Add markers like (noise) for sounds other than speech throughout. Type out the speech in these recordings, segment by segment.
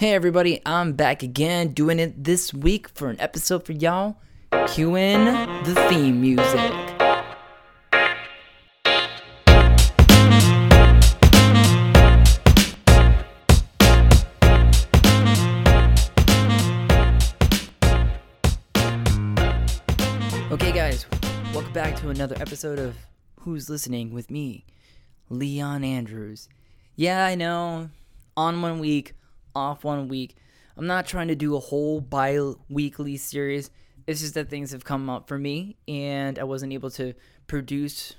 Hey everybody, I'm back again doing it this week for an episode for y'all. Cueing the theme music. Okay, guys, welcome back to another episode of Who's Listening with me, Leon Andrews. Yeah, I know, on one week, off one week. I'm not trying to do a whole bi weekly series. It's just that things have come up for me, and I wasn't able to produce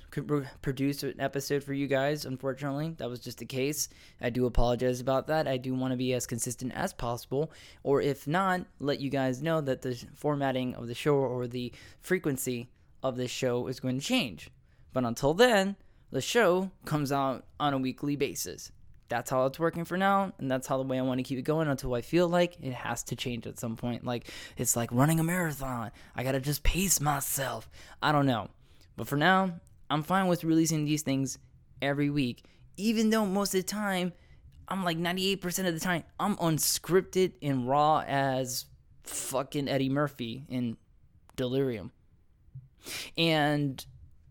produce an episode for you guys. Unfortunately, that was just the case. I do apologize about that. I do want to be as consistent as possible, or if not, let you guys know that the formatting of the show or the frequency of the show is going to change. But until then, the show comes out on a weekly basis that's how it's working for now and that's how the way i want to keep it going until i feel like it has to change at some point. Like it's like running a marathon. I gotta just pace myself. I don't know. But for now i'm fine with releasing these things every week. Even though most of the time i'm like 98% of the time i'm unscripted and raw as fucking eddie murphy in Delirious. And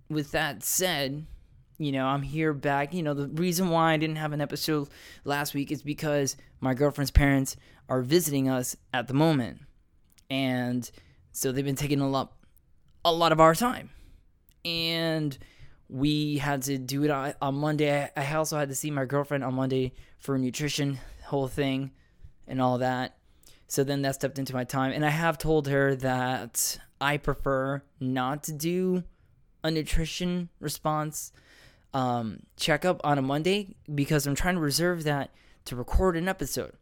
with that said you know, I'm here back. You know, the reason why I didn't have an episode last week is because my girlfriend's parents are visiting us at the moment. And so they've been taking a lot a lot of our time. And we had to do it on, on Monday. I also had to see my girlfriend on Monday for a nutrition whole thing and all that. So then that stepped into my time. And I have told her that I prefer not to do a nutrition response um, checkup on a Monday because I'm trying to reserve that to record an episode.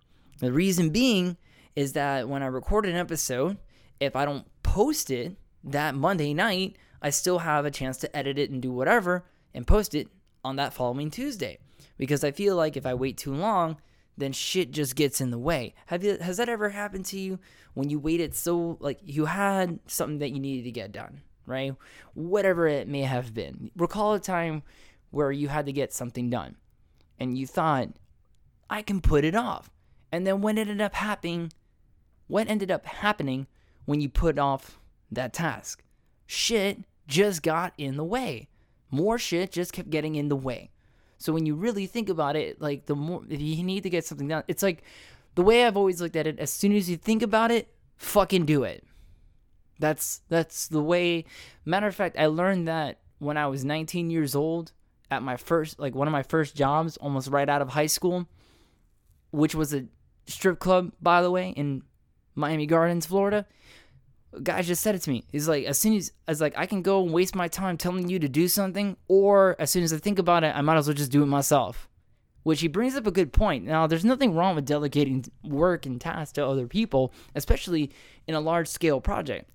The reason being is that when I record an episode, if I don't post it that Monday night, I still have a chance to edit it and do whatever and post it on that following Tuesday. Because I feel like if I wait too long, then shit just gets in the way. Have you has that ever happened to you when you waited so like you had something that you needed to get done, right? Whatever it may have been. Recall a time where you had to get something done and you thought, I can put it off. And then what ended up happening? What ended up happening when you put off that task? Shit just got in the way. More shit just kept getting in the way. So when you really think about it, like the more if you need to get something done, it's like the way I've always looked at it, as soon as you think about it, fucking do it. That's that's the way matter of fact, I learned that when I was 19 years old at my first like one of my first jobs almost right out of high school which was a strip club by the way in Miami Gardens Florida. A guy just said it to me. He's like as soon as as like I can go and waste my time telling you to do something or as soon as I think about it I might as well just do it myself. Which he brings up a good point. Now there's nothing wrong with delegating work and tasks to other people especially in a large scale project.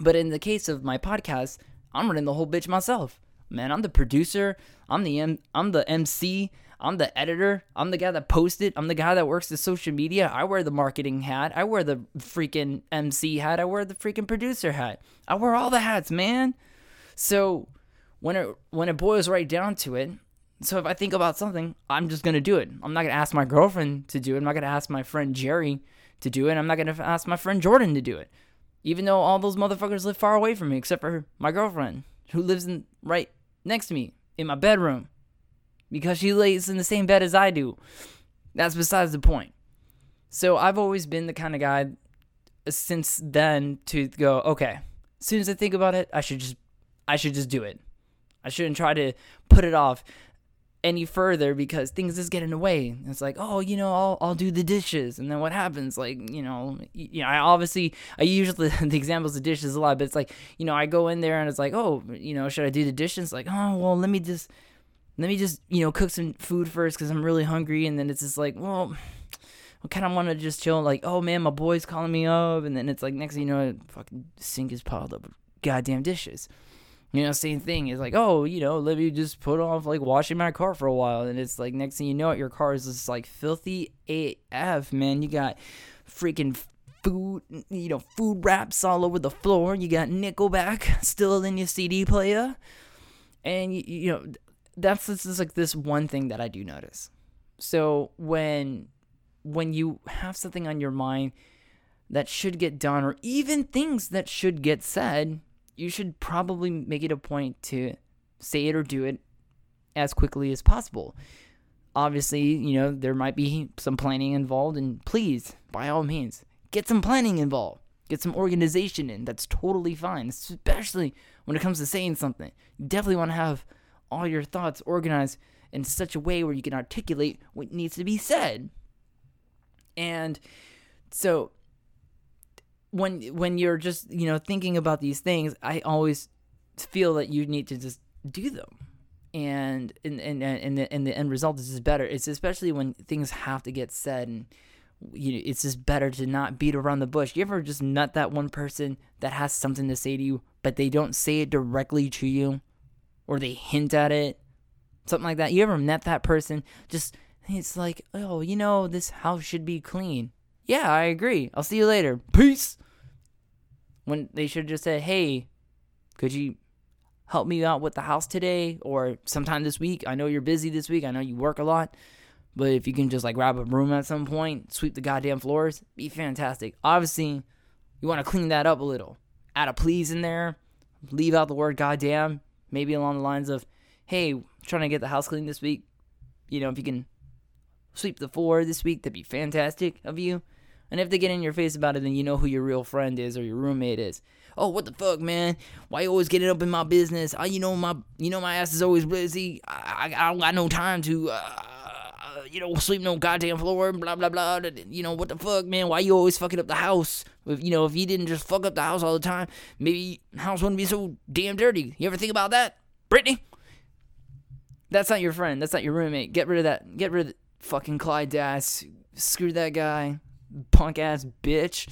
But in the case of my podcast I'm running the whole bitch myself man. I'm the producer. I'm the M- I'm the MC. I'm the editor. I'm the guy that posted. I'm the guy that works the social media. I wear the marketing hat. I wear the freaking MC hat. I wear the freaking producer hat. I wear all the hats, man. So when it when it boils right down to it, so if I think about something, I'm just gonna do it. I'm not gonna ask my girlfriend to do it. I'm not gonna ask my friend Jerry to do it. I'm not gonna ask my friend Jordan to do it. Even though all those motherfuckers live far away from me, except for my girlfriend, who lives in right next to me in my bedroom because she lays in the same bed as I do. That's besides the point. So I've always been the kind of guy uh, since then to go, okay, as soon as I think about it, I should just I should just do it. I shouldn't try to put it off any further because things just get in the way. It's like, oh, you know, I'll I'll do the dishes, and then what happens? Like, you know, you know, I obviously I usually (laughs) the examples of dishes a lot, but it's like, you know, I go in there and it's like, oh, you know, should I do the dishes? Like, oh, well, let me just let me just you know cook some food first because I'm really hungry, and then it's just like, well. I kind of want to just chill, like, oh man, my boy's calling me up, and then it's like, next thing you know, fucking sink is piled up with goddamn dishes. You know, same thing. It's like, oh, you know, let me just put off like washing my car for a while, and it's like next thing you know, your car is just like filthy AF, man. You got freaking food, you know, food wraps all over the floor. You got Nickelback (laughs) still in your CD player, and you, you know, that's this is like this one thing that I do notice. So when when you have something on your mind that should get done, or even things that should get said, you should probably make it a point to say it or do it as quickly as possible. Obviously, you know, there might be some planning involved, and please, by all means, get some planning involved. Get some organization in. That's totally fine, especially when it comes to saying something. You definitely want to have all your thoughts organized in such a way where you can articulate what needs to be said. And so when when you're just, you know, thinking about these things, I always feel that you need to just do them. And and and, and the and the end result is just better. It's especially when things have to get said and you know, it's just better to not beat around the bush. You ever just nut that one person that has something to say to you, but they don't say it directly to you, or they hint at it, something like that. You ever met that person? Just it's like, oh, you know, this house should be clean. Yeah, I agree. I'll see you later. Peace. When they should just say, hey, could you help me out with the house today or sometime this week? I know you're busy this week. I know you work a lot. But if you can just like grab a broom at some point, sweep the goddamn floors, be fantastic. Obviously, you want to clean that up a little. Add a please in there. Leave out the word goddamn. Maybe along the lines of, hey, trying to get the house clean this week. You know, if you can sweep the floor this week, that'd be fantastic of you. And if they get in your face about it, then you know who your real friend is or your roommate is. Oh, what the fuck, man? Why you always getting up in my business? I, you know my, you know my ass is always busy. I, I, I don't got no time to. Uh, you know, sleep no goddamn floor, blah blah blah. You know what the fuck, man? Why you always fucking up the house? If you know, if you didn't just fuck up the house all the time, maybe house wouldn't be so damn dirty. You ever think about that, Brittany? That's not your friend. That's not your roommate. Get rid of that. Get rid of fucking Clyde Dass. Screw that guy, punk ass bitch.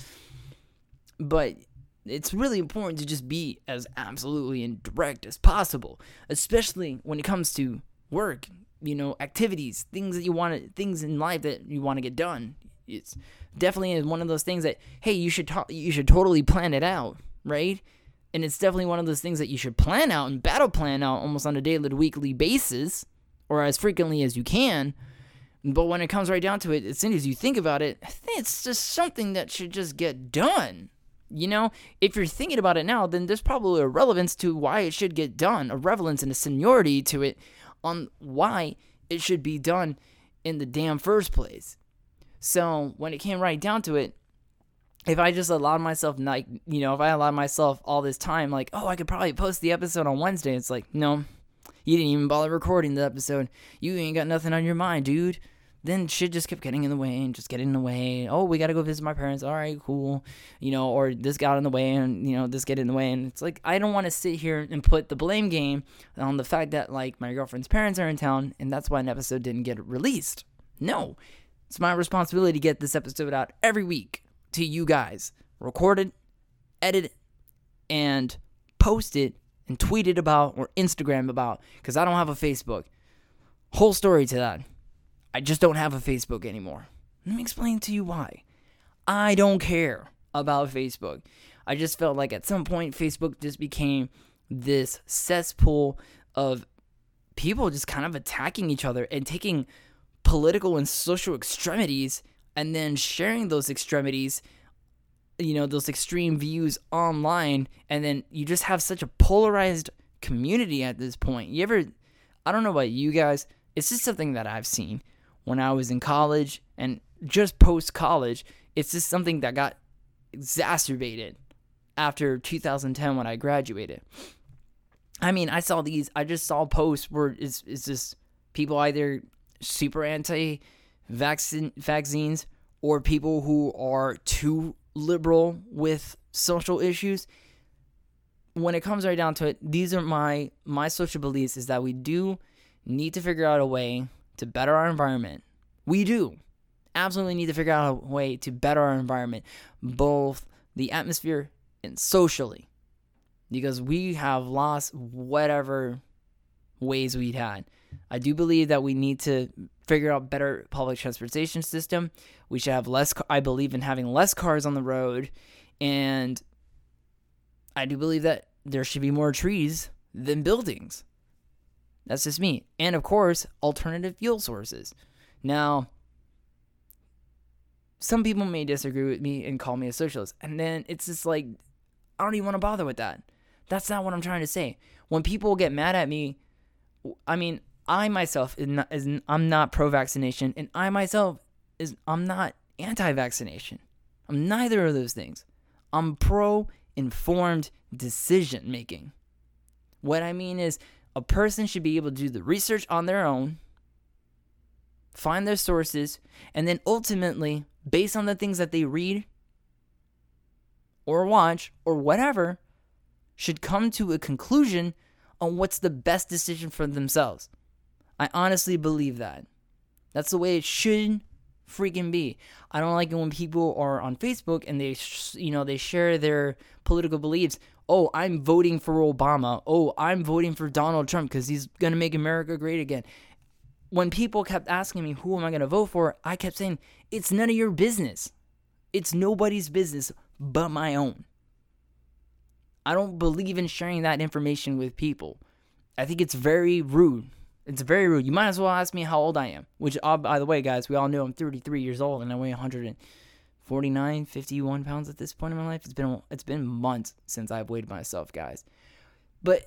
But it's really important to just be as absolutely indirect as possible, especially when it comes to work you know activities things that you want to things in life that you want to get done it's definitely one of those things that hey you should to- you should totally plan it out right and it's definitely one of those things that you should plan out and battle plan out almost on a daily weekly basis or as frequently as you can but when it comes right down to it as soon as you think about it it's just something that should just get done you know, if you're thinking about it now, then there's probably a relevance to why it should get done, a relevance and a seniority to it on why it should be done in the damn first place. So when it came right down to it, if I just allowed myself, like, you know, if I allowed myself all this time, like, oh, I could probably post the episode on Wednesday, it's like, no, you didn't even bother recording the episode. You ain't got nothing on your mind, dude then shit just kept getting in the way and just getting in the way. Oh, we got to go visit my parents. All right, cool. You know, or this got in the way and, you know, this get in the way. And it's like, I don't want to sit here and put the blame game on the fact that, like, my girlfriend's parents are in town and that's why an episode didn't get released. No, it's my responsibility to get this episode out every week to you guys. Record it, edit it, and post it and tweet it about or Instagram about because I don't have a Facebook. Whole story to that. I just don't have a Facebook anymore. Let me explain to you why. I don't care about Facebook. I just felt like at some point Facebook just became this cesspool of people just kind of attacking each other and taking political and social extremities and then sharing those extremities you know those extreme views online and then you just have such a polarized community at this point you ever i don't know about you guys it's just something that i've seen when I was in college and just post college. It's just something that got exacerbated after 2010 when I graduated. I mean, I saw these, I just saw posts where it's, it's just people either super anti vaccine vaccines or people who are too liberal with social issues. When it comes right down to it, these are my my social beliefs is that we do need to figure out a way to better our environment. We do absolutely need to figure out a way to better our environment, both the atmosphere and socially, because we have lost whatever ways we'd had. I do believe that we need to figure out better public transportation system. We should have less. I believe in having less cars on the road, and I do believe that there should be more trees than buildings. That's just me. And of course, alternative fuel sources. Now, some people may disagree with me and call me a socialist. And then it's just like, I don't even want to bother with that. That's not what I'm trying to say. When people get mad at me, I mean, I myself is not, is, I'm not pro vaccination, and I myself is I'm not anti vaccination. I'm neither of those things. I'm pro informed decision making. What I mean is, a person should be able to do the research on their own, find their sources, and then ultimately based on the things that they read or watch or whatever, should come to a conclusion on what's the best decision for themselves. I honestly believe that. That's the way it should freaking be. I don't like it when people are on Facebook and they, you know, they share their political beliefs. Oh, I'm voting for Obama. Oh, I'm voting for Donald Trump because he's gonna make America great again when people kept asking me who am I going to vote for, I kept saying it's none of your business. It's nobody's business but my own. I don't believe in sharing that information with people. I think it's very rude. It's very rude. You might as well ask me how old I am, which, by the way, guys, we all know I'm 33 years old and I weigh 149, 51 pounds at this point in my life. It's been it's been months since I've weighed myself, guys. But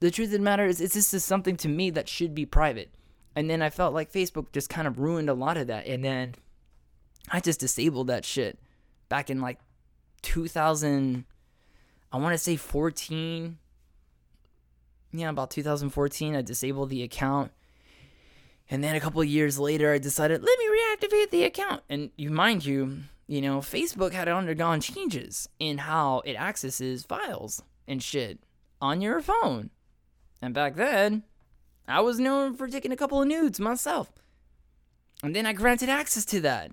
the truth of the matter is, it's just something to me that should be private. And then I felt like Facebook just kind of ruined a lot of that. And then I just disabled that shit back in like 2000, I want to say 14. Yeah, about 2014, I disabled the account. And then a couple years later, I decided, let me reactivate the account. And you mind you, you know, Facebook had undergone changes in how it accesses files and shit on your phone. And back then, I was known for taking a couple of nudes myself. And then I granted access to that.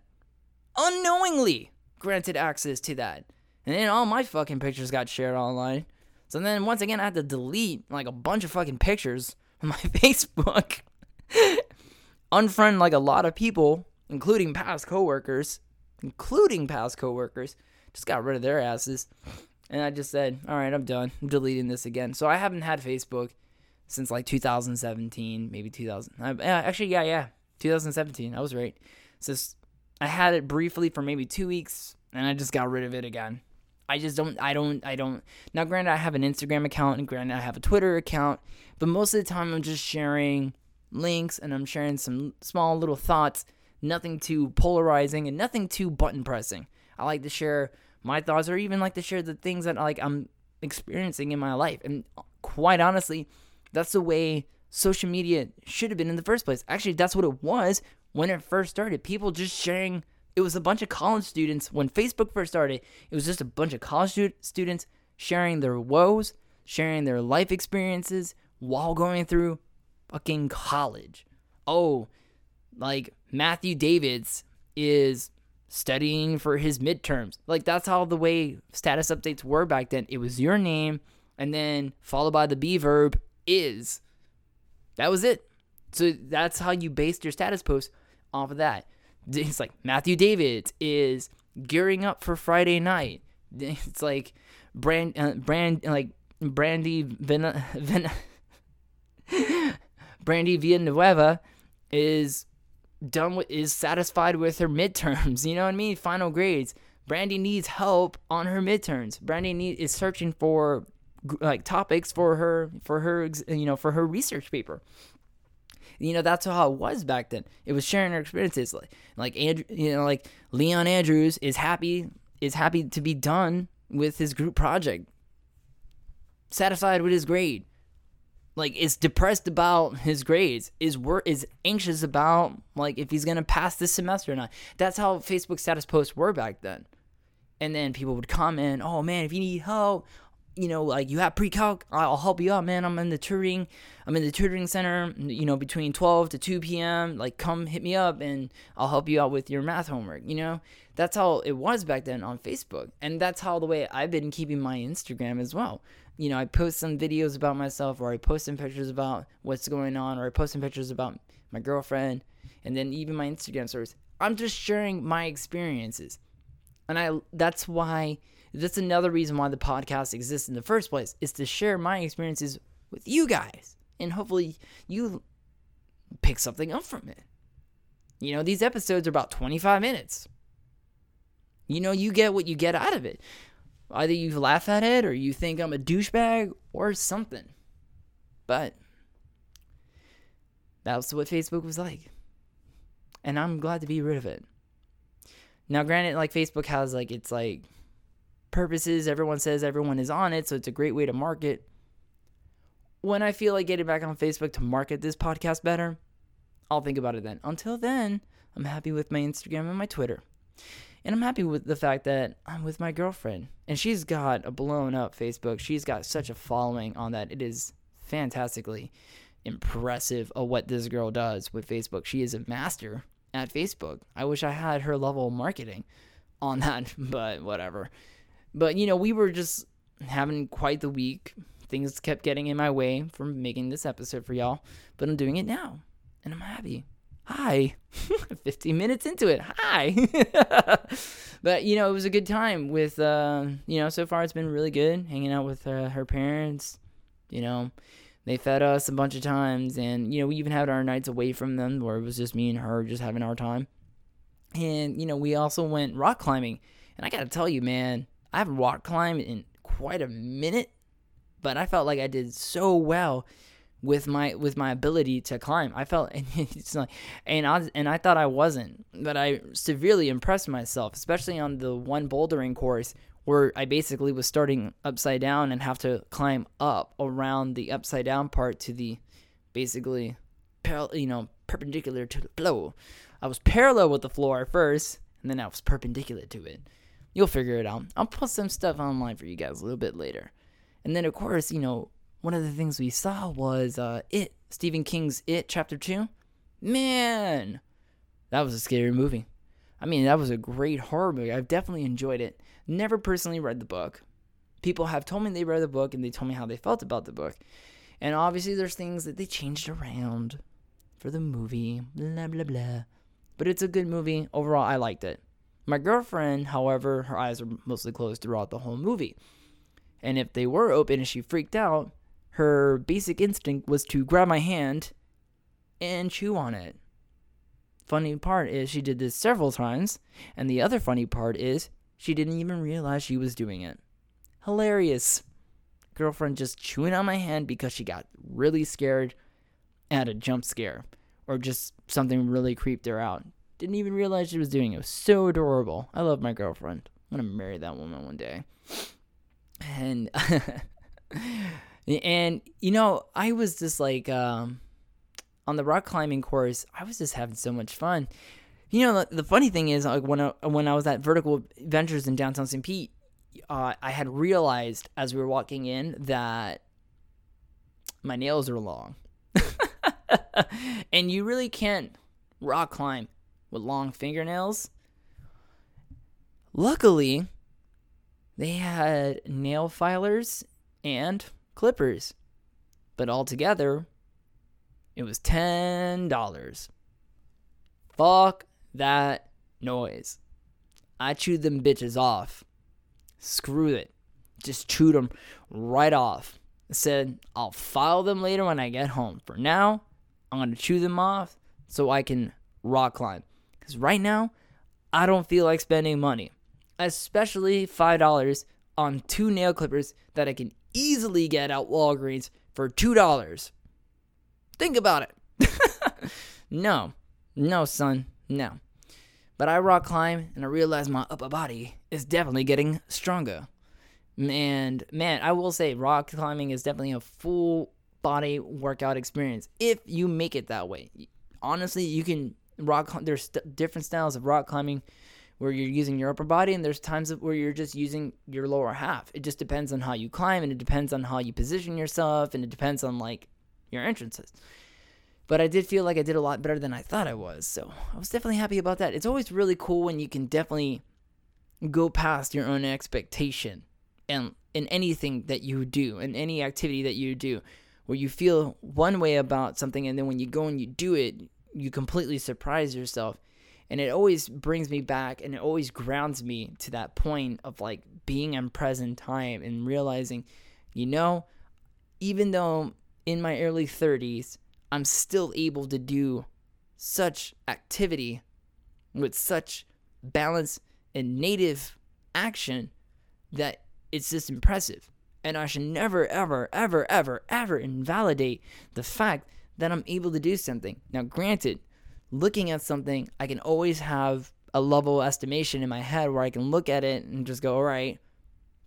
Unknowingly granted access to that. And then all my fucking pictures got shared online. So then once again I had to delete like a bunch of fucking pictures on my (laughs) Facebook. Unfriend like a lot of people, including past coworkers, including past coworkers. Just got rid of their asses. And I just said, all right, I'm done. I'm deleting this again. So I haven't had Facebook since like 2017, maybe 2000. Uh, actually, yeah, yeah, 2017. I was right. So I had it briefly for maybe two weeks, and I just got rid of it again. I just don't. I don't. I don't. Now, granted, I have an Instagram account, and granted, I have a Twitter account, but most of the time, I'm just sharing links and I'm sharing some small little thoughts. Nothing too polarizing and nothing too button pressing. I like to share my thoughts, or even like to share the things that like I'm experiencing in my life. And uh, quite honestly, that's the way social media should have been in the first place. Actually, that's what it was when it first started. People just sharing. It was a bunch of college students. When Facebook first started, it was just a bunch of college stu- students sharing their woes, sharing their life experiences while going through fucking college. Oh, like Matthew Davids is studying for his midterms. Like that's how the way status updates were back then. It was your name and then followed by the be verb is. That was it. So that's how you based your status post off of that. (laughs) It's like Matthew David is gearing up for Friday night. (laughs) It's like brand uh, brand like Brandy Vin, (laughs) Vin Brandy Villanueva is done with is satisfied with her midterms. (laughs) You know what I mean? Final grades. Brandy needs help on her midterms. Brandy need, is searching for like topics for her for her you know for her research paper you know that's how it was back then it was sharing her experiences like like andrew you know like leon andrews is happy is happy to be done with his group project satisfied with his grade like is depressed about his grades is wor- is anxious about like if he's gonna pass this semester or not that's how facebook status posts were back then and then people would comment oh man if you need help you know, like you have pre-calc, I'll help you out, man. I'm in the tutoring, I'm in the tutoring center, you know, between 12 to 2 p.m. Like, come hit me up and I'll help you out with your math homework. You know, that's how it was back then on Facebook, and that's how the way I've been keeping my Instagram as well. You know, I post some videos about myself, or I post some pictures about what's going on, or I post some pictures about my girlfriend, and then even my Instagram stories. I'm just sharing my experiences, and I that's why that's another reason why the podcast exists in the first place is to share my experiences with you guys and hopefully you pick something up from it. You know, these episodes are about 25 minutes. You know, you get what you get out of it. Either you laugh at it or you think I'm a douchebag or something. But that's what Facebook was like. And I'm glad to be rid of it. Now, granted, like Facebook has like its like purposes. Everyone says everyone is on it, so it's a great way to market. When I feel like getting back on Facebook to market this podcast better, I'll think about it then. Until then, I'm happy with my Instagram and my Twitter. And I'm happy with the fact that I'm with my girlfriend. And she's got a blown up Facebook. She's got such a following on that. It is fantastically impressive of what this girl does with Facebook. She is a master at Facebook. I wish I had her level of marketing on that, (laughs) but whatever. But you know, we were just having quite the week. Things kept getting in my way from making this episode for y'all, but I'm doing it now, and I'm happy. Hi, (laughs) 15 minutes into it. Hi, (laughs) but you know, it was a good time with. Uh, you know, so far it's been really good hanging out with uh, her parents. You know, they fed us a bunch of times, and you know we even had our nights away from them where it was just me and her just having our time. And you know we also went rock climbing, and I gotta tell you, man, I haven't rock climbed in quite a minute, but I felt like I did so well with my with my ability to climb. I felt (laughs) and it's like and I and I thought I wasn't, but I severely impressed myself, especially on the one bouldering course where I basically was starting upside down and have to climb up around the upside down part to the basically you know perpendicular to the floor. I was parallel with the floor at first, and then I was perpendicular to it. You'll figure it out. I'll post some stuff online for you guys a little bit later. And then of course, you know, one of the things we saw was uh, It, Stephen King's It Chapter 2. Man, that was a scary movie. I mean, that was a great horror movie. I've definitely enjoyed it. Never personally read the book. People have told me they read the book and they told me how they felt about the book. And obviously, there's things that they changed around for the movie, blah, blah, blah. But it's a good movie. Overall, I liked it. My girlfriend, however, her eyes were mostly closed throughout the whole movie. And if they were open and she freaked out, her basic instinct was to grab my hand and chew on it. Funny part is she did this several times, and the other funny part is she didn't even realize she was doing it. Hilarious. Girlfriend just chewing on my hand because she got really scared at a jump scare or just something really creeped her out. Didn't even realize she was doing it. It was so adorable. I love my girlfriend. I'm gonna marry that woman one day. And (laughs) and you know, I was just like um on the rock climbing course, I was just having so much fun. You know, the, the funny thing is, like when I, when I was at Vertical Ventures in downtown St. Pete, uh, I had realized as we were walking in that my nails are long, (laughs) and you really can't rock climb with long fingernails. Luckily, they had nail filers and clippers, but altogether, it was $10. Fuck that noise. I chewed them bitches off. Screw it. Just chewed them right off. I said, I'll file them later when I get home. For now, I'm going to chew them off so I can rock climb. Because right now, I don't feel like spending money, especially $5 on two nail clippers that I can easily get at Walgreens for $2. Think about it. (laughs) no, no, son, no. But I rock climb and I realize my upper body is definitely getting stronger. And man, I will say rock climbing is definitely a full body workout experience if you make it that way. Honestly, you can rock there's st- different styles of rock climbing where you're using your upper body and there's times where you're just using your lower half. It just depends on how you climb and it depends on how you position yourself and it depends on like your entrances. But I did feel like I did a lot better than I thought I was. So I was definitely happy about that. It's always really cool when you can definitely go past your own expectation and in anything that you do, in any activity that you do, where you feel one way about something and then when you go and you do it, you completely surprise yourself. And it always brings me back and it always grounds me to that point of like being in present time and realizing, you know, even though in my early 30s, I'm still able to do such activity with such balance and native action that it's just impressive. And I should never, ever, ever, ever, ever invalidate the fact that I'm able to do something. Now, granted, looking at something, I can always have a level estimation in my head where I can look at it and just go, all right,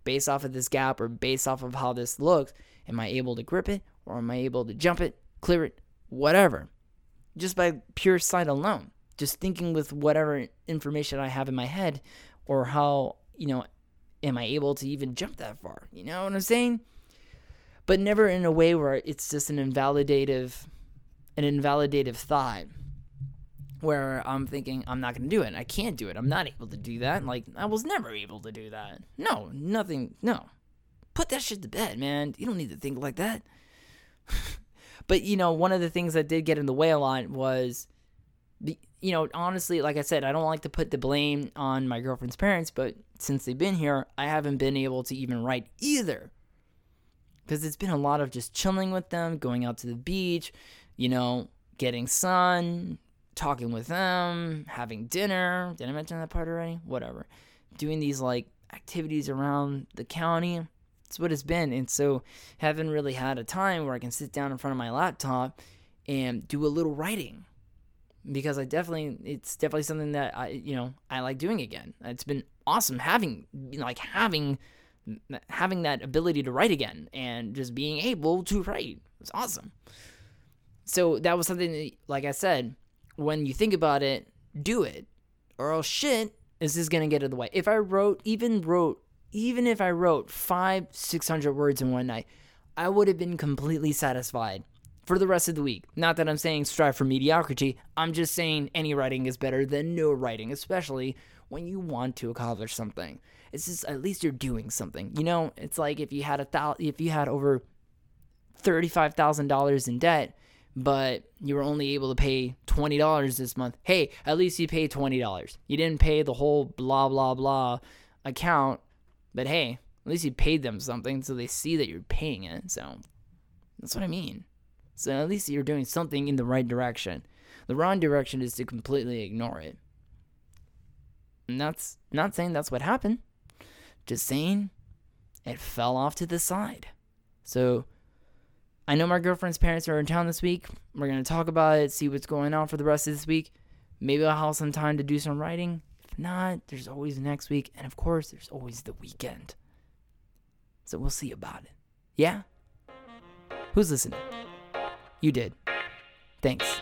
based off of this gap or based off of how this looks, am I able to grip it or am I able to jump it, clear it, whatever? Just by pure sight alone, just thinking with whatever information I have in my head or how, you know, am I able to even jump that far? You know what I'm saying? But never in a way where it's just an invalidative an invalidative thought where I'm thinking I'm not going to do it. I can't do it. I'm not able to do that. Like I was never able to do that. No, nothing. No. Put that shit to bed, man. You don't need to think like that. (laughs) but you know, one of the things that did get in the way a lot was the you know, honestly, like I said, I don't like to put the blame on my girlfriend's parents, but since they've been here, I haven't been able to even write either. Because it's been a lot of just chilling with them, going out to the beach, you know, getting sun, talking with them, having dinner. Did I mention that part already? Whatever. Doing these like activities around the county. It's what it's been. And so haven't really had a time where I can sit down in front of my laptop and do a little writing. Because I definitely it's definitely something that I you know, I like doing again. It's been awesome having you know, like having having that ability to write again and just being able to write. It's awesome so that was something that, like I said, when you think about it, do it, or else shit is just gonna get in the way. If I wrote, even wrote, even if I wrote five, six hundred words in one night, I would have been completely satisfied for the rest of the week. Not that I'm saying strive for mediocrity. I'm just saying any writing is better than no writing, especially when you want to accomplish something. It's just at least you're doing something. You know, it's like if you had a thou- if you had over thirty-five thousand dollars in debt but you were only able to pay $20 this month. Hey, at least you paid $20. You didn't pay the whole blah, blah, blah account, but hey, at least you paid them something so they see that you're paying it. So that's what I mean. So at least you're doing something in the right direction. The wrong direction is to completely ignore it. And that's not saying that's what happened, just saying it fell off to the side. So I know my girlfriend's parents are in town this week. We're going to talk about it, see what's going on for the rest of this week. Maybe I'll have some time to do some writing. If not, there's always next week. And of course, there's always the weekend. So we'll see about it. Yeah? Who's listening? You did. Thanks.